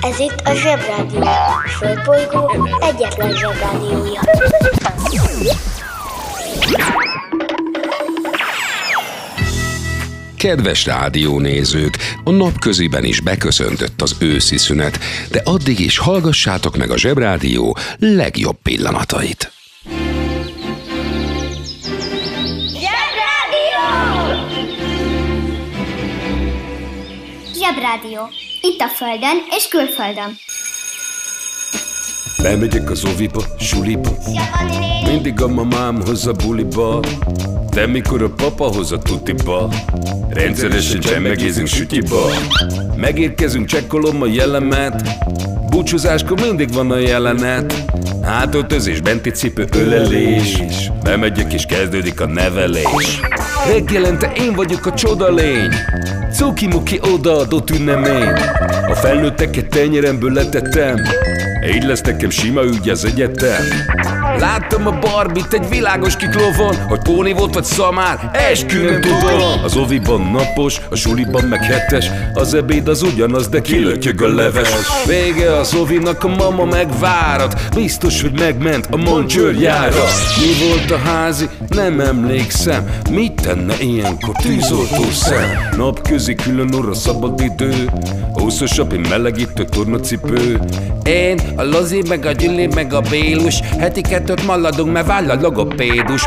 Ez itt a Zsebrádió. A Földbolygó egyetlen Zsebrádiója. Kedves rádiónézők, a napköziben is beköszöntött az őszi szünet, de addig is hallgassátok meg a Zsebrádió legjobb pillanatait. Itt a Földön és külföldön. Bemegyek az oviba, suliba. Mindig a mamám hoz a buliba. De mikor a papa hoz a tutiba Rendszeresen csemmegézünk sütiba. Megérkezünk, csekkolom a jellemet. Búcsúzáskor mindig van a jelenet. Hátöltözés, benti cipő, ölelés. Bemegyek és kezdődik a nevelés Reggelente én vagyok a csoda lény. Cuki-muki odaadott ünnemény. A felnőtteket tenyeremből letettem. Így lesz nekem sima ügy az egyetem Láttam a Barbit egy világos kiklovon Hogy Póni volt vagy szamár, eskü tudom. Az oviban napos, a suliban meg hetes Az ebéd az ugyanaz, de kilötyög a leves. Vége az ovinak, a mama megvárat Biztos, hogy megment a moncsőrjára Mi volt a házi? Nem emlékszem. Mit tenne ilyenkor tűzoltó szem? Napközi külön orra szabad idő Húszosabb, én melegítő tornacipő. Én, a Lozi, meg a Gyüli, meg a Bélus Heti kettőt maladunk, mert váll a logopédus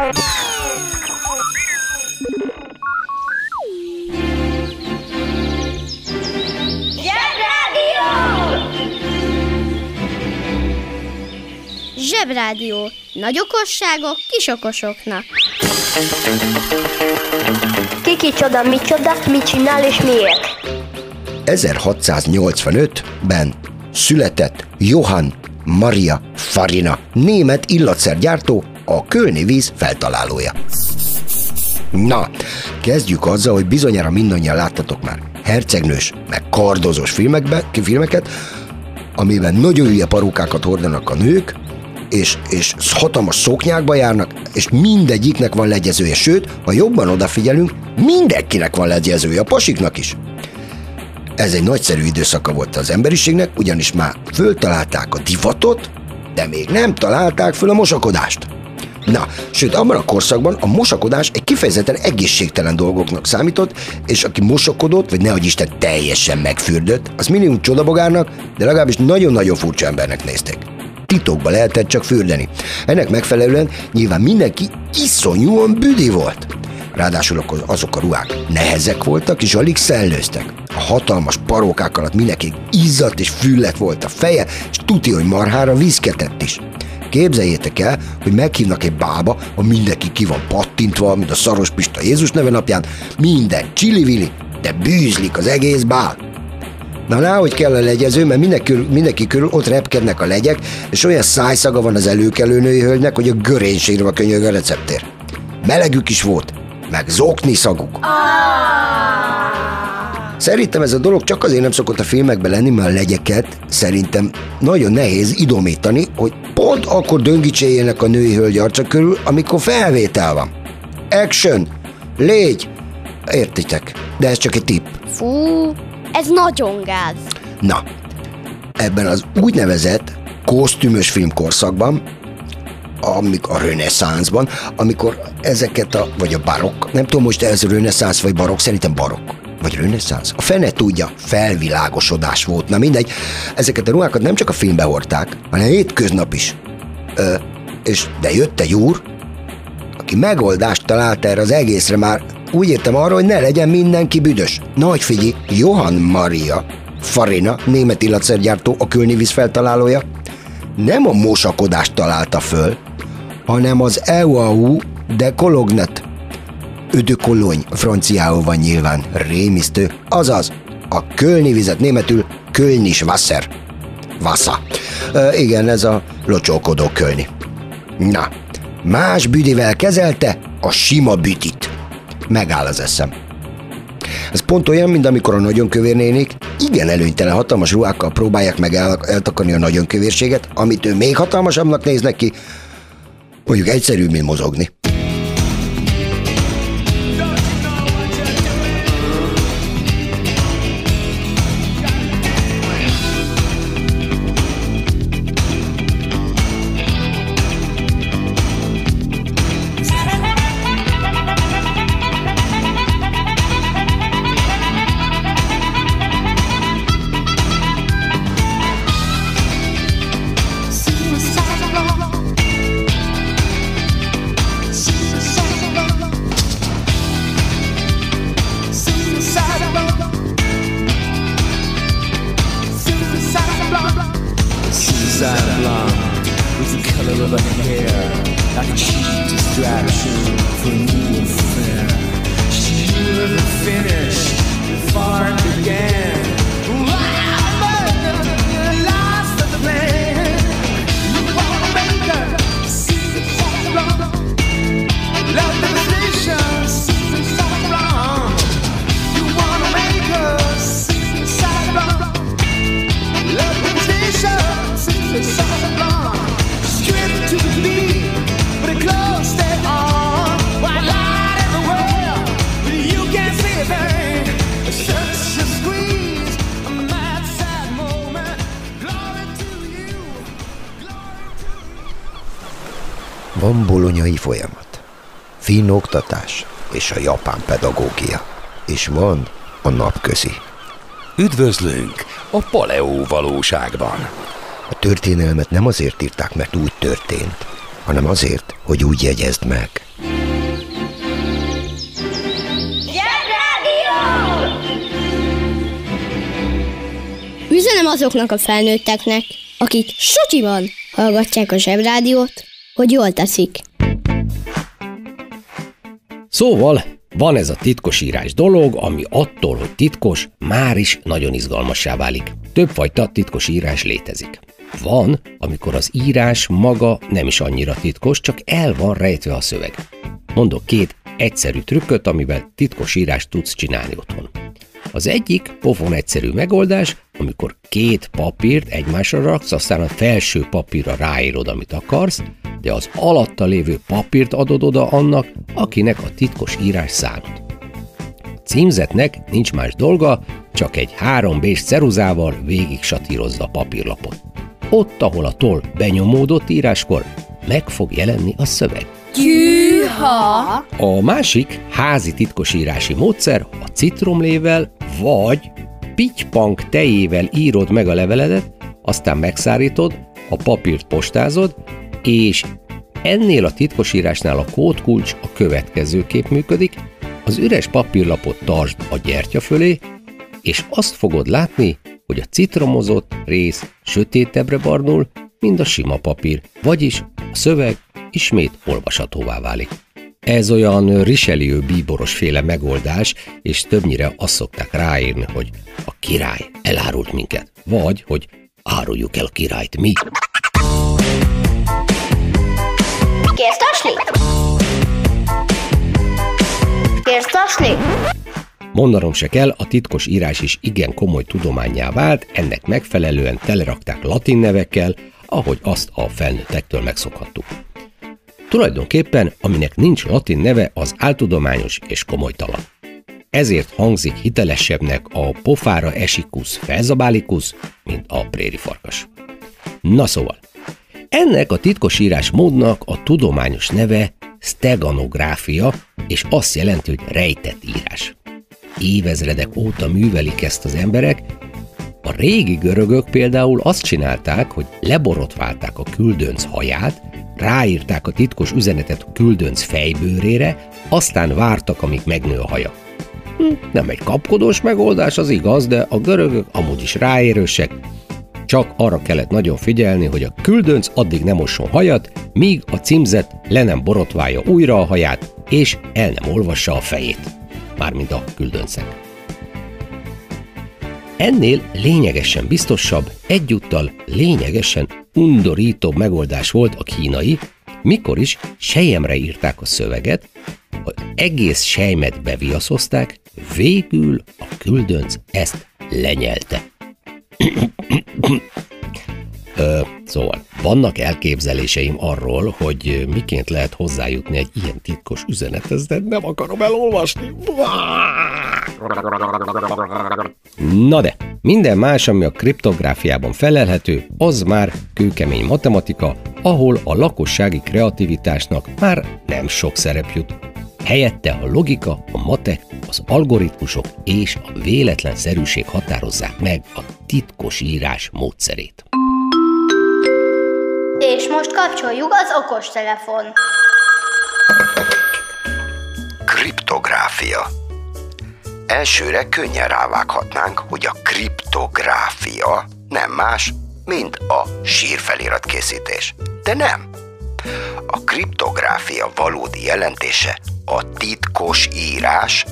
Zsebrádió! Zsebrádió. Nagy okosságok kis okosoknak. Kiki csoda, mi csoda, mit csinál és miért? 1685-ben született Johann Maria Farina, német illatszergyártó, a kölni víz feltalálója. Na, kezdjük azzal, hogy bizonyára mindannyian láttatok már hercegnős, meg kardozós filmekbe, filmeket, amiben nagyon hülye parókákat hordanak a nők, és, és hatalmas szoknyákba járnak, és mindegyiknek van legyezője, sőt, ha jobban odafigyelünk, mindenkinek van legyezője, a pasiknak is. Ez egy nagyszerű időszaka volt az emberiségnek, ugyanis már föltalálták a divatot, de még nem találták föl a mosakodást. Na, sőt, abban a korszakban a mosakodás egy kifejezetten egészségtelen dolgoknak számított, és aki mosakodott, vagy nehogy Isten teljesen megfürdött, az minimum csodabogárnak, de legalábbis nagyon-nagyon furcsa embernek nézték. Titokba lehetett csak fürdeni. Ennek megfelelően nyilván mindenki iszonyúan büdi volt. Ráadásul azok a ruhák nehezek voltak, és alig szellőztek. A hatalmas parókák alatt mindenki izzadt és füllet volt a feje, és tuti, hogy marhára vízketett is. Képzeljétek el, hogy meghívnak egy bába, ha mindenki ki van pattintva, mint a szaros Pista Jézus neve napján, minden csili de bűzlik az egész bál. Na lá, hogy kell a legyező, mert mindenki, mindenki körül ott repkednek a legyek, és olyan szájszaga van az előkelő női hölgynek, hogy a görénységre könyög a receptér. Melegük is volt, meg zokni szaguk. Szerintem ez a dolog csak azért nem szokott a filmekben lenni, mert a legyeket szerintem nagyon nehéz idomítani, hogy pont akkor döngicséjének a női hölgy arca körül, amikor felvétel van. Action! Légy! Értitek, de ez csak egy tipp. Fú, ez nagyon gáz. Na, ebben az úgynevezett kosztümös filmkorszakban, amik a reneszánszban, amikor ezeket a, vagy a barokk, nem tudom most ez reneszánsz vagy barokk, szerintem barokk, vagy reneszánsz. A fene tudja, felvilágosodás volt. Na mindegy, ezeket a ruhákat nem csak a filmbe hordták, hanem hétköznap is. Ö, és de jött egy úr, aki megoldást talált erre az egészre már úgy értem arra, hogy ne legyen mindenki büdös. Nagy figyelj, Johann Maria Farina, német illatszergyártó, a kölnivíz feltalálója, nem a mosakodást találta föl, hanem az EUAU de Colognet. Ödökolony, franciául van nyilván, rémisztő, azaz a kölni vizet németül Kölnis Wasser. Vassa. E, igen, ez a locsókodó kölni. Na, más büdivel kezelte a sima bütit. Megáll az eszem. Ez pont olyan, mint amikor a nagyon kövér nénik igen előnytelen hatalmas ruhákkal próbálják meg el, eltakarni a nagyon kövérséget, amit ő még hatalmasabbnak néznek ki, mondjuk egyszerűbb, mint mozogni. hair like a cheap distraction for new affair. She knew the finish before it began. Van bolonyai folyamat, finn oktatás és a japán pedagógia. És van a napközi. Üdvözlünk a Paleó valóságban. A történelmet nem azért írták, mert úgy történt, hanem azért, hogy úgy jegyezd meg. Üzenem azoknak a felnőtteknek, akik sutyiban hallgatják a zsebrádiót, hogy jól teszik. Szóval van ez a titkosírás dolog, ami attól, hogy titkos, már is nagyon izgalmassá válik. Többfajta titkosírás létezik. Van, amikor az írás maga nem is annyira titkos, csak el van rejtve a szöveg. Mondok két egyszerű trükköt, amivel titkos írást tudsz csinálni otthon. Az egyik pofon egyszerű megoldás, amikor két papírt egymásra raksz, aztán a felső papírra ráírod, amit akarsz, de az alatta lévő papírt adod oda annak, akinek a titkos írás szánod. A címzetnek nincs más dolga, csak egy 3B-s ceruzával végig satírozza a papírlapot. Ott, ahol a toll benyomódott íráskor, meg fog jelenni a szöveg. Gyűha! A másik házi titkosírási módszer a citromlével vagy pitypank tejével írod meg a leveledet, aztán megszárítod, a papírt postázod, és ennél a titkosírásnál a kódkulcs a következőképp működik, az üres papírlapot tartsd a gyertya fölé, és azt fogod látni, hogy a citromozott rész sötétebbre barnul, mint a sima papír, vagyis a szöveg ismét olvashatóvá válik. Ez olyan Richelieu bíboros féle megoldás, és többnyire azt szokták ráírni, hogy a király elárult minket, vagy hogy áruljuk el a királyt mi. Kérsz tasni? Mondanom se kell, a titkos írás is igen komoly tudományá vált, ennek megfelelően telerakták latin nevekkel, ahogy azt a felnőttektől megszokhattuk. Tulajdonképpen, aminek nincs latin neve, az áltudományos és komolytalan. Ezért hangzik hitelesebbnek a pofára esikus felzabálikus, mint a prérifarkas. Na szóval, ennek a titkosírás módnak a tudományos neve steganográfia, és azt jelenti, hogy rejtett írás. Évezredek óta művelik ezt az emberek, a régi görögök például azt csinálták, hogy leborotválták a küldönc haját, ráírták a titkos üzenetet a küldönc fejbőrére, aztán vártak, amíg megnő a haja. Hm, nem egy kapkodós megoldás, az igaz, de a görögök amúgy is ráérősek, csak arra kellett nagyon figyelni, hogy a küldönc addig nem mosson hajat, míg a címzet le nem borotválja újra a haját, és el nem olvassa a fejét. Mármint a küldöncek. Ennél lényegesen biztosabb, egyúttal lényegesen undorítóbb megoldás volt a kínai, mikor is sejemre írták a szöveget, hogy egész sejmet beviaszozták, végül a küldönc ezt lenyelte. Szóval, vannak elképzeléseim arról, hogy miként lehet hozzájutni egy ilyen titkos üzenethez, de nem akarom elolvasni. Na de, minden más, ami a kriptográfiában felelhető, az már kőkemény matematika, ahol a lakossági kreativitásnak már nem sok szerep jut. Helyette a logika, a matek, az algoritmusok és a véletlenszerűség határozzák meg a titkos írás módszerét. És most kapcsoljuk az okostelefon. Kriptográfia Elsőre könnyen rávághatnánk, hogy a kriptográfia nem más, mint a sírfelirat készítés. De nem. A kriptográfia valódi jelentése a titkos írás,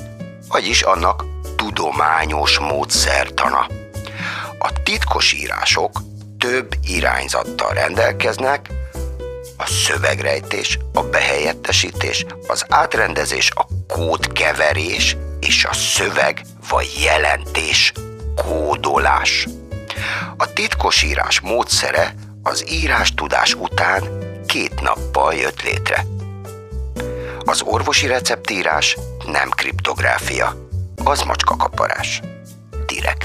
vagyis annak tudományos módszertana. A titkos írások több irányzattal rendelkeznek, a szövegrejtés, a behelyettesítés, az átrendezés, a kódkeverés és a szöveg vagy jelentés kódolás. A titkosírás módszere az írás tudás után két nappal jött létre. Az orvosi receptírás nem kriptográfia, az macskakaparás. Direkt.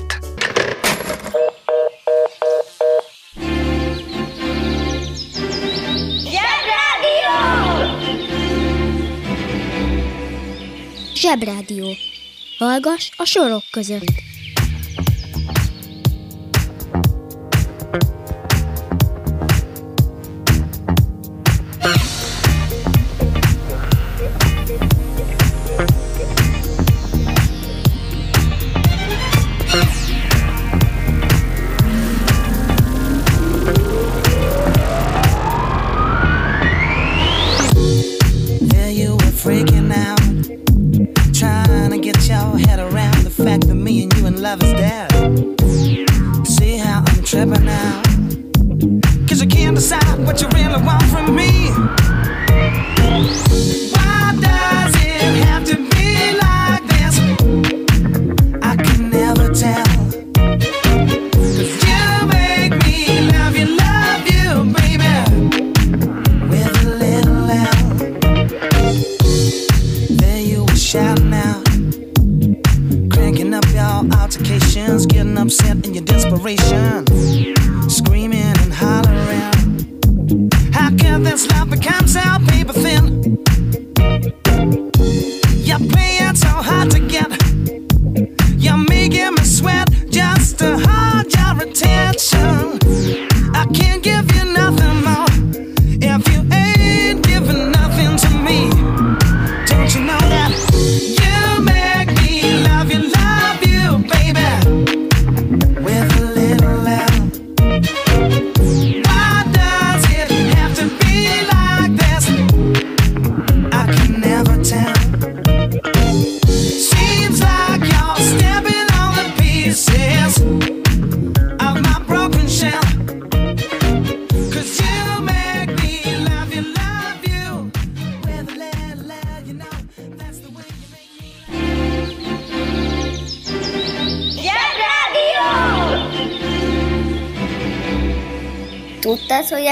Zsebrádió. Hallgass a sorok között.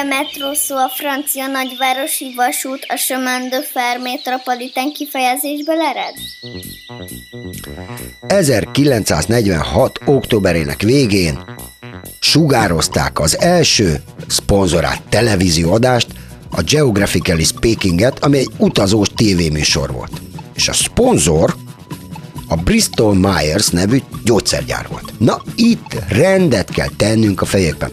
A metró szó a francia nagyvárosi vasút a chemin de fer métropolitán kifejezésből ered? 1946. októberének végén sugározták az első szponzorált televízióadást, a Geographically Speaking-et, ami egy utazós tévéműsor volt. És a szponzor a Bristol Myers nevű gyógyszergyár volt. Na, itt rendet kell tennünk a fejekben.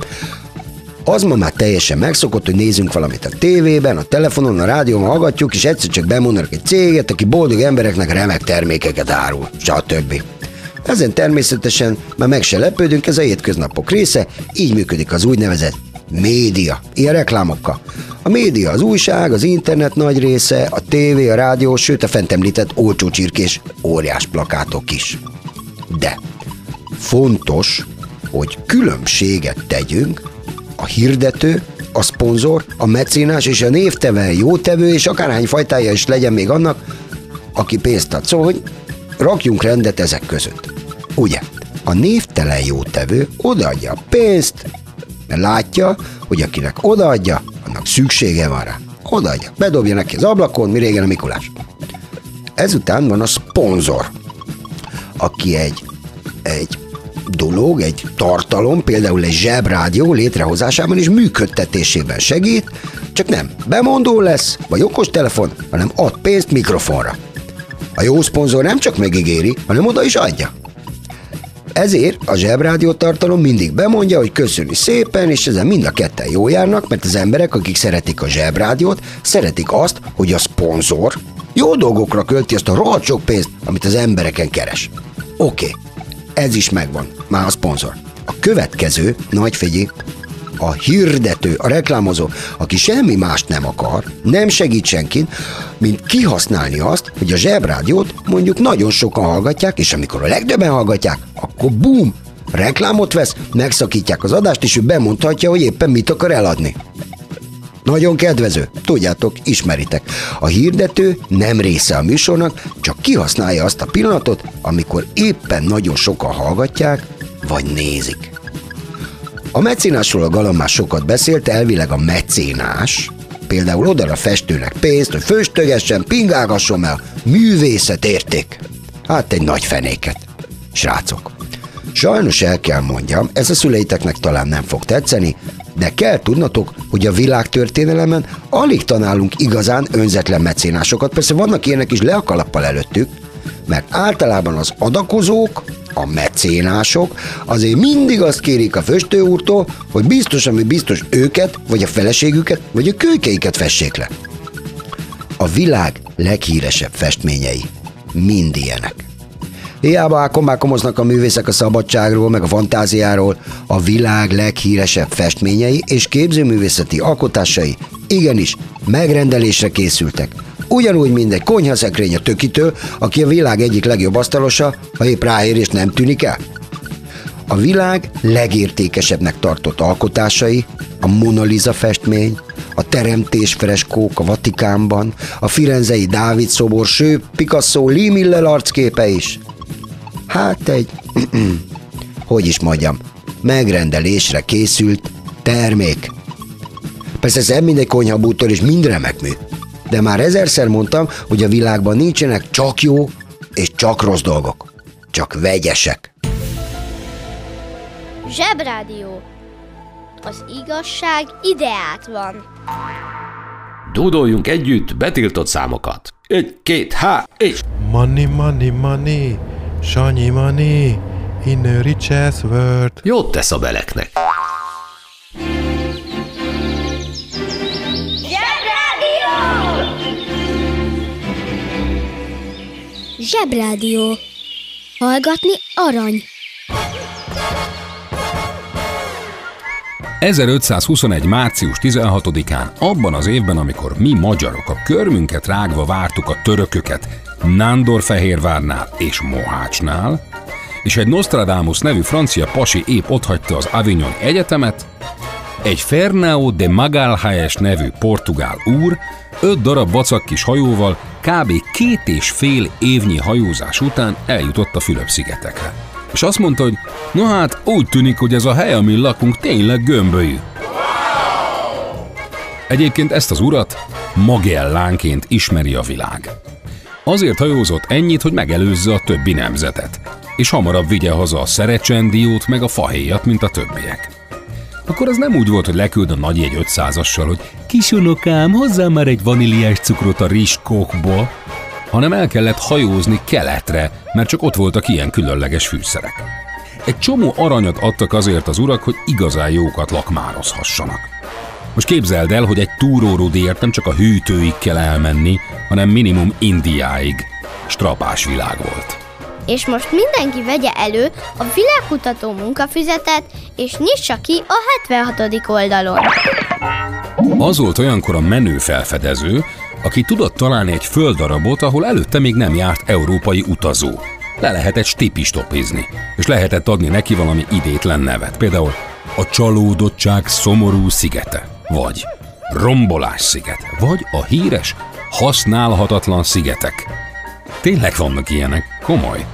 Az ma már teljesen megszokott, hogy nézzünk valamit a tévében, a telefonon, a rádión, hallgatjuk, és egyszer csak bemondanak egy céget, aki boldog embereknek remek termékeket árul, stb. Ezen természetesen már meg se lepődünk, ez a hétköznapok része, így működik az úgynevezett média, ilyen reklámokkal. A média az újság, az internet nagy része, a tévé, a rádió, sőt a fent említett olcsó csirkés óriás plakátok is. De fontos, hogy különbséget tegyünk a hirdető, a szponzor, a mecénás és a névtevő, jótevő és akárhány fajtája is legyen még annak, aki pénzt ad. Szóval, hogy rakjunk rendet ezek között. Ugye, a névtelen jótevő odaadja a pénzt, mert látja, hogy akinek odaadja, annak szüksége van rá. Odaadja, bedobja neki az ablakon, mi régen a Mikulás. Ezután van a szponzor, aki egy, egy dolog, egy tartalom, például egy zsebrádió létrehozásában és működtetésében segít, csak nem bemondó lesz, vagy okostelefon, hanem ad pénzt mikrofonra. A jó szponzor nem csak megígéri, hanem oda is adja. Ezért a zsebrádió tartalom mindig bemondja, hogy köszöni szépen, és ezen mind a ketten jó járnak, mert az emberek, akik szeretik a zsebrádiót, szeretik azt, hogy a szponzor jó dolgokra költi azt a rohadt sok pénzt, amit az embereken keres. Oké, okay, ez is megvan, már a szponzor. A következő, nagy figyelj, a hirdető, a reklámozó, aki semmi mást nem akar, nem segít senkin, mint kihasználni azt, hogy a zsebrádiót mondjuk nagyon sokan hallgatják, és amikor a legtöbben hallgatják, akkor bum, reklámot vesz, megszakítják az adást, és ő bemondhatja, hogy éppen mit akar eladni. Nagyon kedvező, tudjátok, ismeritek. A hirdető nem része a műsornak, csak kihasználja azt a pillanatot, amikor éppen nagyon sokan hallgatják, vagy nézik. A mecénásról a Galam már sokat beszélt, elvileg a mecénás, például oda a festőnek pénzt, hogy föstögessen, pingálgasson el, művészet érték. Hát egy nagy fenéket. Srácok, sajnos el kell mondjam, ez a szüleiteknek talán nem fog tetszeni, de kell tudnatok, hogy a világtörténelemen alig tanálunk igazán önzetlen mecénásokat. Persze vannak ilyenek is le a kalappal előttük, mert általában az adakozók, a mecénások azért mindig azt kérik a festőúrtól, hogy biztos, ami biztos őket, vagy a feleségüket, vagy a kölykeiket fessék le. A világ leghíresebb festményei mind ilyenek. Hiába ákomákomoznak a művészek a szabadságról, meg a fantáziáról, a világ leghíresebb festményei és képzőművészeti alkotásai igenis megrendelésre készültek. Ugyanúgy, mint egy konyhaszekrény a tökitől, aki a világ egyik legjobb asztalosa, ha épp ráér és nem tűnik el. A világ legértékesebbnek tartott alkotásai, a Mona Lisa festmény, a teremtés freskók a Vatikánban, a Firenzei Dávid szobor, ső Picasso Lee Miller arcképe is. Hát egy, hogy is mondjam, megrendelésre készült termék. Persze ez nem mindegy konyhabútól és mind remek mű. De már ezerszer mondtam, hogy a világban nincsenek csak jó és csak rossz dolgok. Csak vegyesek. Zsebrádió. Az igazság ideát van. Dúdoljunk együtt betiltott számokat. Egy, két, há, és... Money, money, money, Sanyi money, in a richest world. Jót tesz a beleknek. Zsebrádió. Hallgatni arany. 1521. március 16-án, abban az évben, amikor mi magyarok a körmünket rágva vártuk a törököket Nándorfehérvárnál és Mohácsnál, és egy Nostradamus nevű francia pasi épp otthagyta az Avignon Egyetemet, egy Fernão de Magalhães nevű portugál úr öt darab vacak kis hajóval kb. két és fél évnyi hajózás után eljutott a Fülöp-szigetekre. És azt mondta, hogy no hát úgy tűnik, hogy ez a hely, amin lakunk, tényleg gömbölyű. Egyébként ezt az urat Magellánként ismeri a világ. Azért hajózott ennyit, hogy megelőzze a többi nemzetet, és hamarabb vigye haza a szerecsendiót meg a fahéjat, mint a többiek. Akkor az nem úgy volt, hogy leküld a nagy jegy 500-assal, hogy kisunokám, hozzá már egy vaníliás cukrot a rizskókból, hanem el kellett hajózni keletre, mert csak ott voltak ilyen különleges fűszerek. Egy csomó aranyat adtak azért az urak, hogy igazán jókat lakmározhassanak. Most képzeld el, hogy egy túrórudért nem csak a hűtőig kell elmenni, hanem minimum Indiáig. Strapás világ volt. És most mindenki vegye elő a világkutató munkafüzetet, és nyissa ki a 76. oldalon. Az volt olyankor a menő felfedező, aki tudott találni egy földdarabot, ahol előtte még nem járt európai utazó. Le lehetett stipistopizni, és lehetett adni neki valami idétlen nevet, például a csalódottság szomorú szigete, vagy rombolás sziget, vagy a híres használhatatlan szigetek. Tényleg vannak ilyenek, komoly.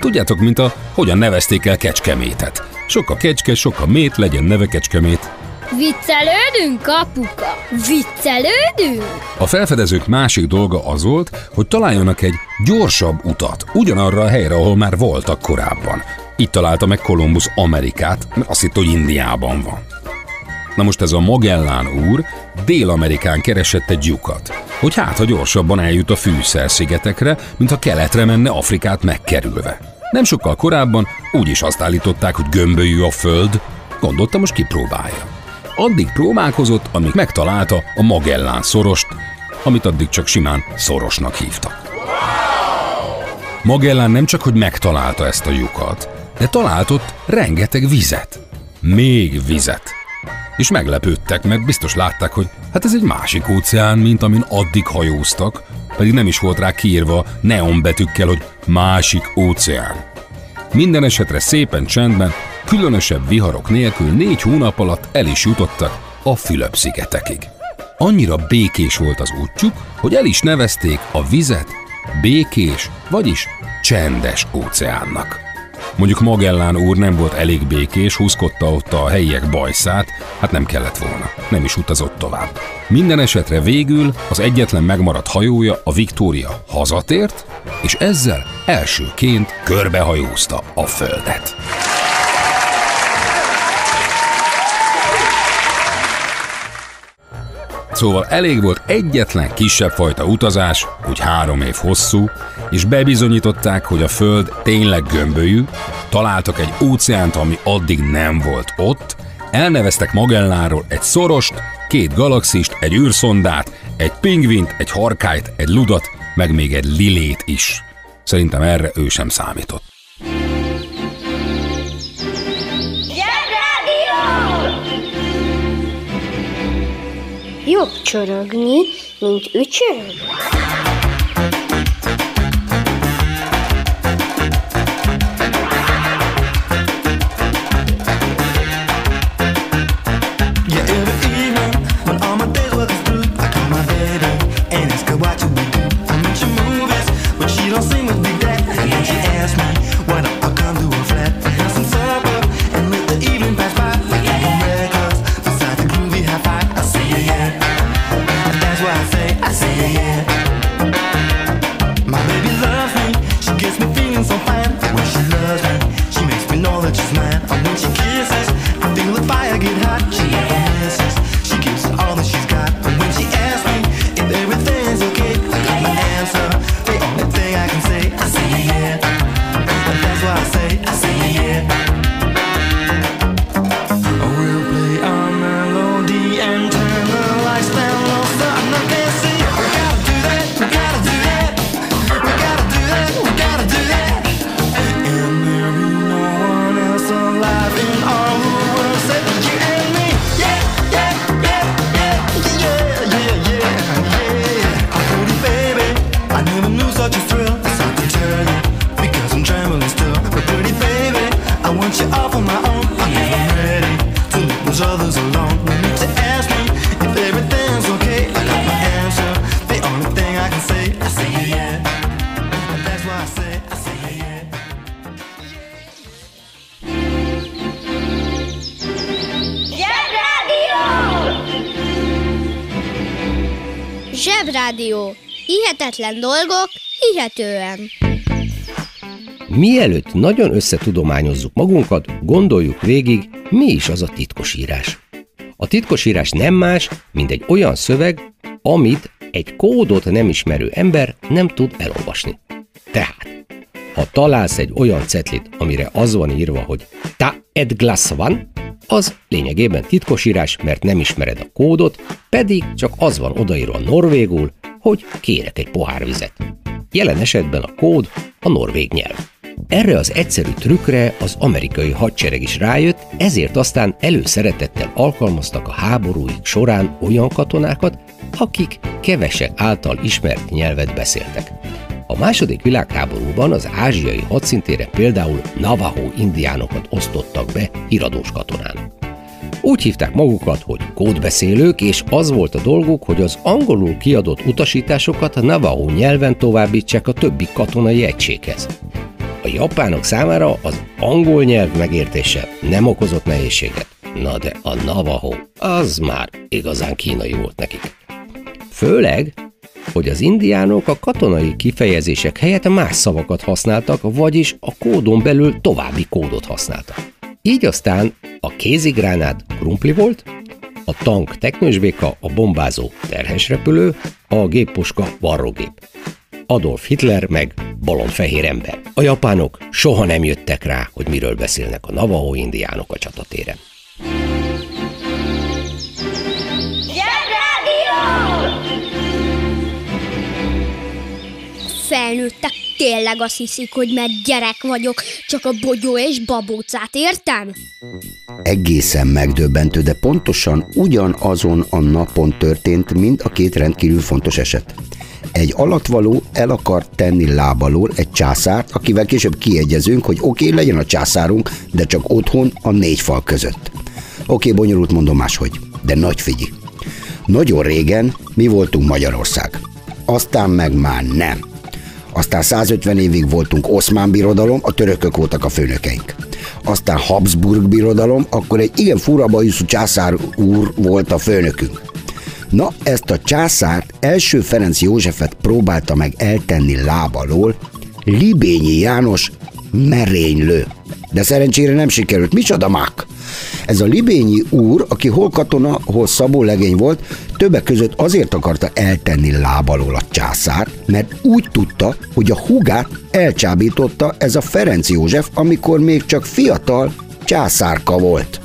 Tudjátok, mint a hogyan nevezték el Kecskemétet. Sok a kecske, sok a mét, legyen neve Kecskemét. Viccelődünk, apuka? Viccelődünk? A felfedezők másik dolga az volt, hogy találjanak egy gyorsabb utat, ugyanarra a helyre, ahol már voltak korábban. Itt találta meg Kolumbusz Amerikát, mert azt hitt, hogy Indiában van. Na most ez a Magellán úr Dél-Amerikán keresett egy lyukat, hogy hát, ha gyorsabban eljut a fűszerszigetekre, mint ha keletre menne Afrikát megkerülve. Nem sokkal korábban úgy is azt állították, hogy gömbölyű a föld, gondolta most kipróbálja. Addig próbálkozott, amíg megtalálta a Magellán szorost, amit addig csak simán szorosnak hívtak. Magellán nem csak, hogy megtalálta ezt a lyukat, de talált ott rengeteg vizet. Még vizet. És meglepődtek, mert biztos látták, hogy hát ez egy másik óceán, mint amin addig hajóztak, pedig nem is volt rá kiírva neonbetűkkel, hogy másik óceán. Minden esetre szépen csendben, különösebb viharok nélkül négy hónap alatt el is jutottak a Fülöp-szigetekig. Annyira békés volt az útjuk, hogy el is nevezték a vizet békés, vagyis csendes óceánnak. Mondjuk Magellán úr nem volt elég békés, húzkodta ott a helyiek bajszát, hát nem kellett volna, nem is utazott tovább. Minden esetre végül az egyetlen megmaradt hajója, a Victoria hazatért, és ezzel elsőként körbehajózta a földet. Szóval elég volt egyetlen kisebb fajta utazás, úgy három év hosszú, és bebizonyították, hogy a Föld tényleg gömbölyű, találtak egy óceánt, ami addig nem volt ott, elneveztek Magelláról egy szorost, két galaxist, egy űrszondát, egy pingvint, egy harkályt, egy ludat, meg még egy lilét is. Szerintem erre ő sem számított. Jobb csorogni, mint ücsörög. touch is mine. I want your kisses. Zsebrádió. Hihetetlen dolgok, hihetően. Mielőtt nagyon összetudományozzuk magunkat, gondoljuk végig, mi is az a titkosírás. A titkosírás nem más, mint egy olyan szöveg, amit egy kódot nem ismerő ember nem tud elolvasni. Tehát, ha találsz egy olyan cetlit, amire az van írva, hogy ta ed glas van, az lényegében titkosírás, mert nem ismered a kódot, pedig csak az van odaírva norvégul, hogy kérek egy pohár vizet. Jelen esetben a kód a norvég nyelv. Erre az egyszerű trükkre az amerikai hadsereg is rájött, ezért aztán előszeretettel alkalmaztak a háborúik során olyan katonákat, akik kevesek által ismert nyelvet beszéltek. A második világháborúban az ázsiai hadszintéren például Navajo indiánokat osztottak be híradós katonán. Úgy hívták magukat, hogy kódbeszélők, és az volt a dolguk, hogy az angolul kiadott utasításokat Navajo nyelven továbbítsák a többi katonai egységhez. A japánok számára az angol nyelv megértése nem okozott nehézséget. Na de a Navajo, az már igazán kínai volt nekik. Főleg, hogy az indiánok a katonai kifejezések helyett más szavakat használtak, vagyis a kódon belül további kódot használtak. Így aztán a kézigránát krumpli volt, a tank teknősbéka, a bombázó terhesrepülő, a géppuska varrógép. Adolf Hitler meg balonfehér ember. A japánok soha nem jöttek rá, hogy miről beszélnek a Navajo indiánok a csatatéren. Felnőttek tényleg azt hiszik, hogy mert gyerek vagyok, csak a bogyó és babócát értem? Egészen megdöbbentő, de pontosan ugyanazon a napon történt, mint a két rendkívül fontos eset. Egy alatvaló el akart tenni lábalól egy császárt, akivel később kiegyezünk, hogy oké, okay, legyen a császárunk, de csak otthon a négy fal között. Oké, okay, bonyolult mondom máshogy, de nagy figyi. Nagyon régen mi voltunk Magyarország. Aztán meg már nem. Aztán 150 évig voltunk Oszmán birodalom, a törökök voltak a főnökeink. Aztán Habsburg birodalom, akkor egy igen fura bajuszú császár úr volt a főnökünk. Na, ezt a császárt első Ferenc Józsefet próbálta meg eltenni lábalól, Libényi János merénylő. De szerencsére nem sikerült. Micsoda mák? Ez a libényi úr, aki hol katona, hol szabó legény volt, többek között azért akarta eltenni lábalól a császár, mert úgy tudta, hogy a hugát elcsábította ez a Ferenc József, amikor még csak fiatal császárka volt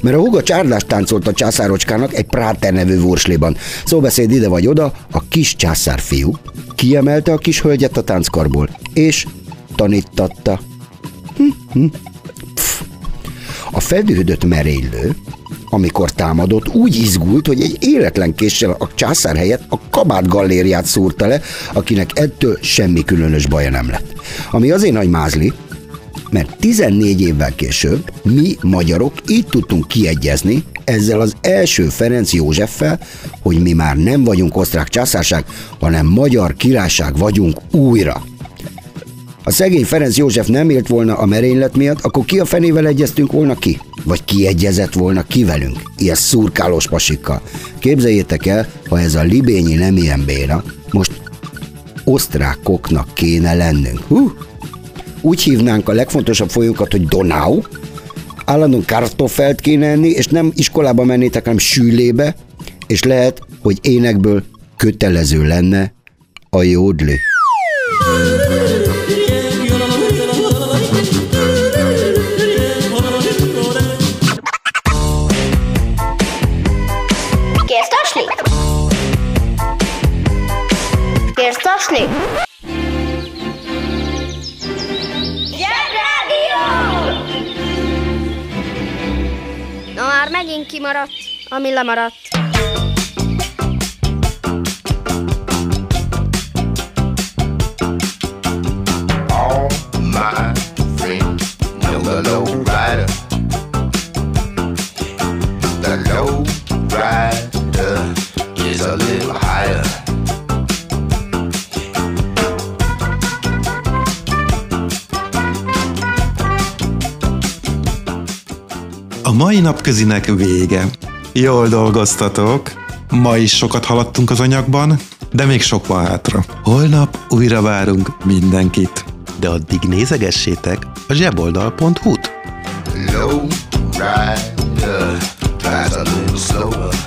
mert a huga csárdást táncolt a császárocskának egy Práter nevű vursliban. Szóbeszéd ide vagy oda, a kis császár fiú kiemelte a kis hölgyet a tánckarból, és tanítatta. Hm, hm. A felüldött merénylő, amikor támadott, úgy izgult, hogy egy életlen késsel a császár helyett a kabát gallériát szúrta le, akinek ettől semmi különös baja nem lett. Ami azért nagy mázli, mert 14 évvel később mi magyarok így tudtunk kiegyezni ezzel az első Ferenc Józseffel, hogy mi már nem vagyunk osztrák császárság, hanem magyar királyság vagyunk újra. Ha szegény Ferenc József nem élt volna a merénylet miatt, akkor ki a fenével egyeztünk volna ki? Vagy ki egyezett volna ki velünk? Ilyen szurkálós pasikkal. Képzeljétek el, ha ez a libényi nem ilyen béna, most osztrákoknak kéne lennünk. Hú, úgy hívnánk a legfontosabb folyókat, hogy Donau, állandóan kartofelt kéne enni, és nem iskolába mennétek, hanem sűlébe, és lehet, hogy énekből kötelező lenne a jódli. Kimaradt, ami lemaradt. Mai napközinek vége. Jól dolgoztatok. Ma is sokat haladtunk az anyagban, de még sok van hátra. Holnap újra várunk mindenkit. De addig nézegessétek a zseboldal.hu-t. Low rider drives a little slower.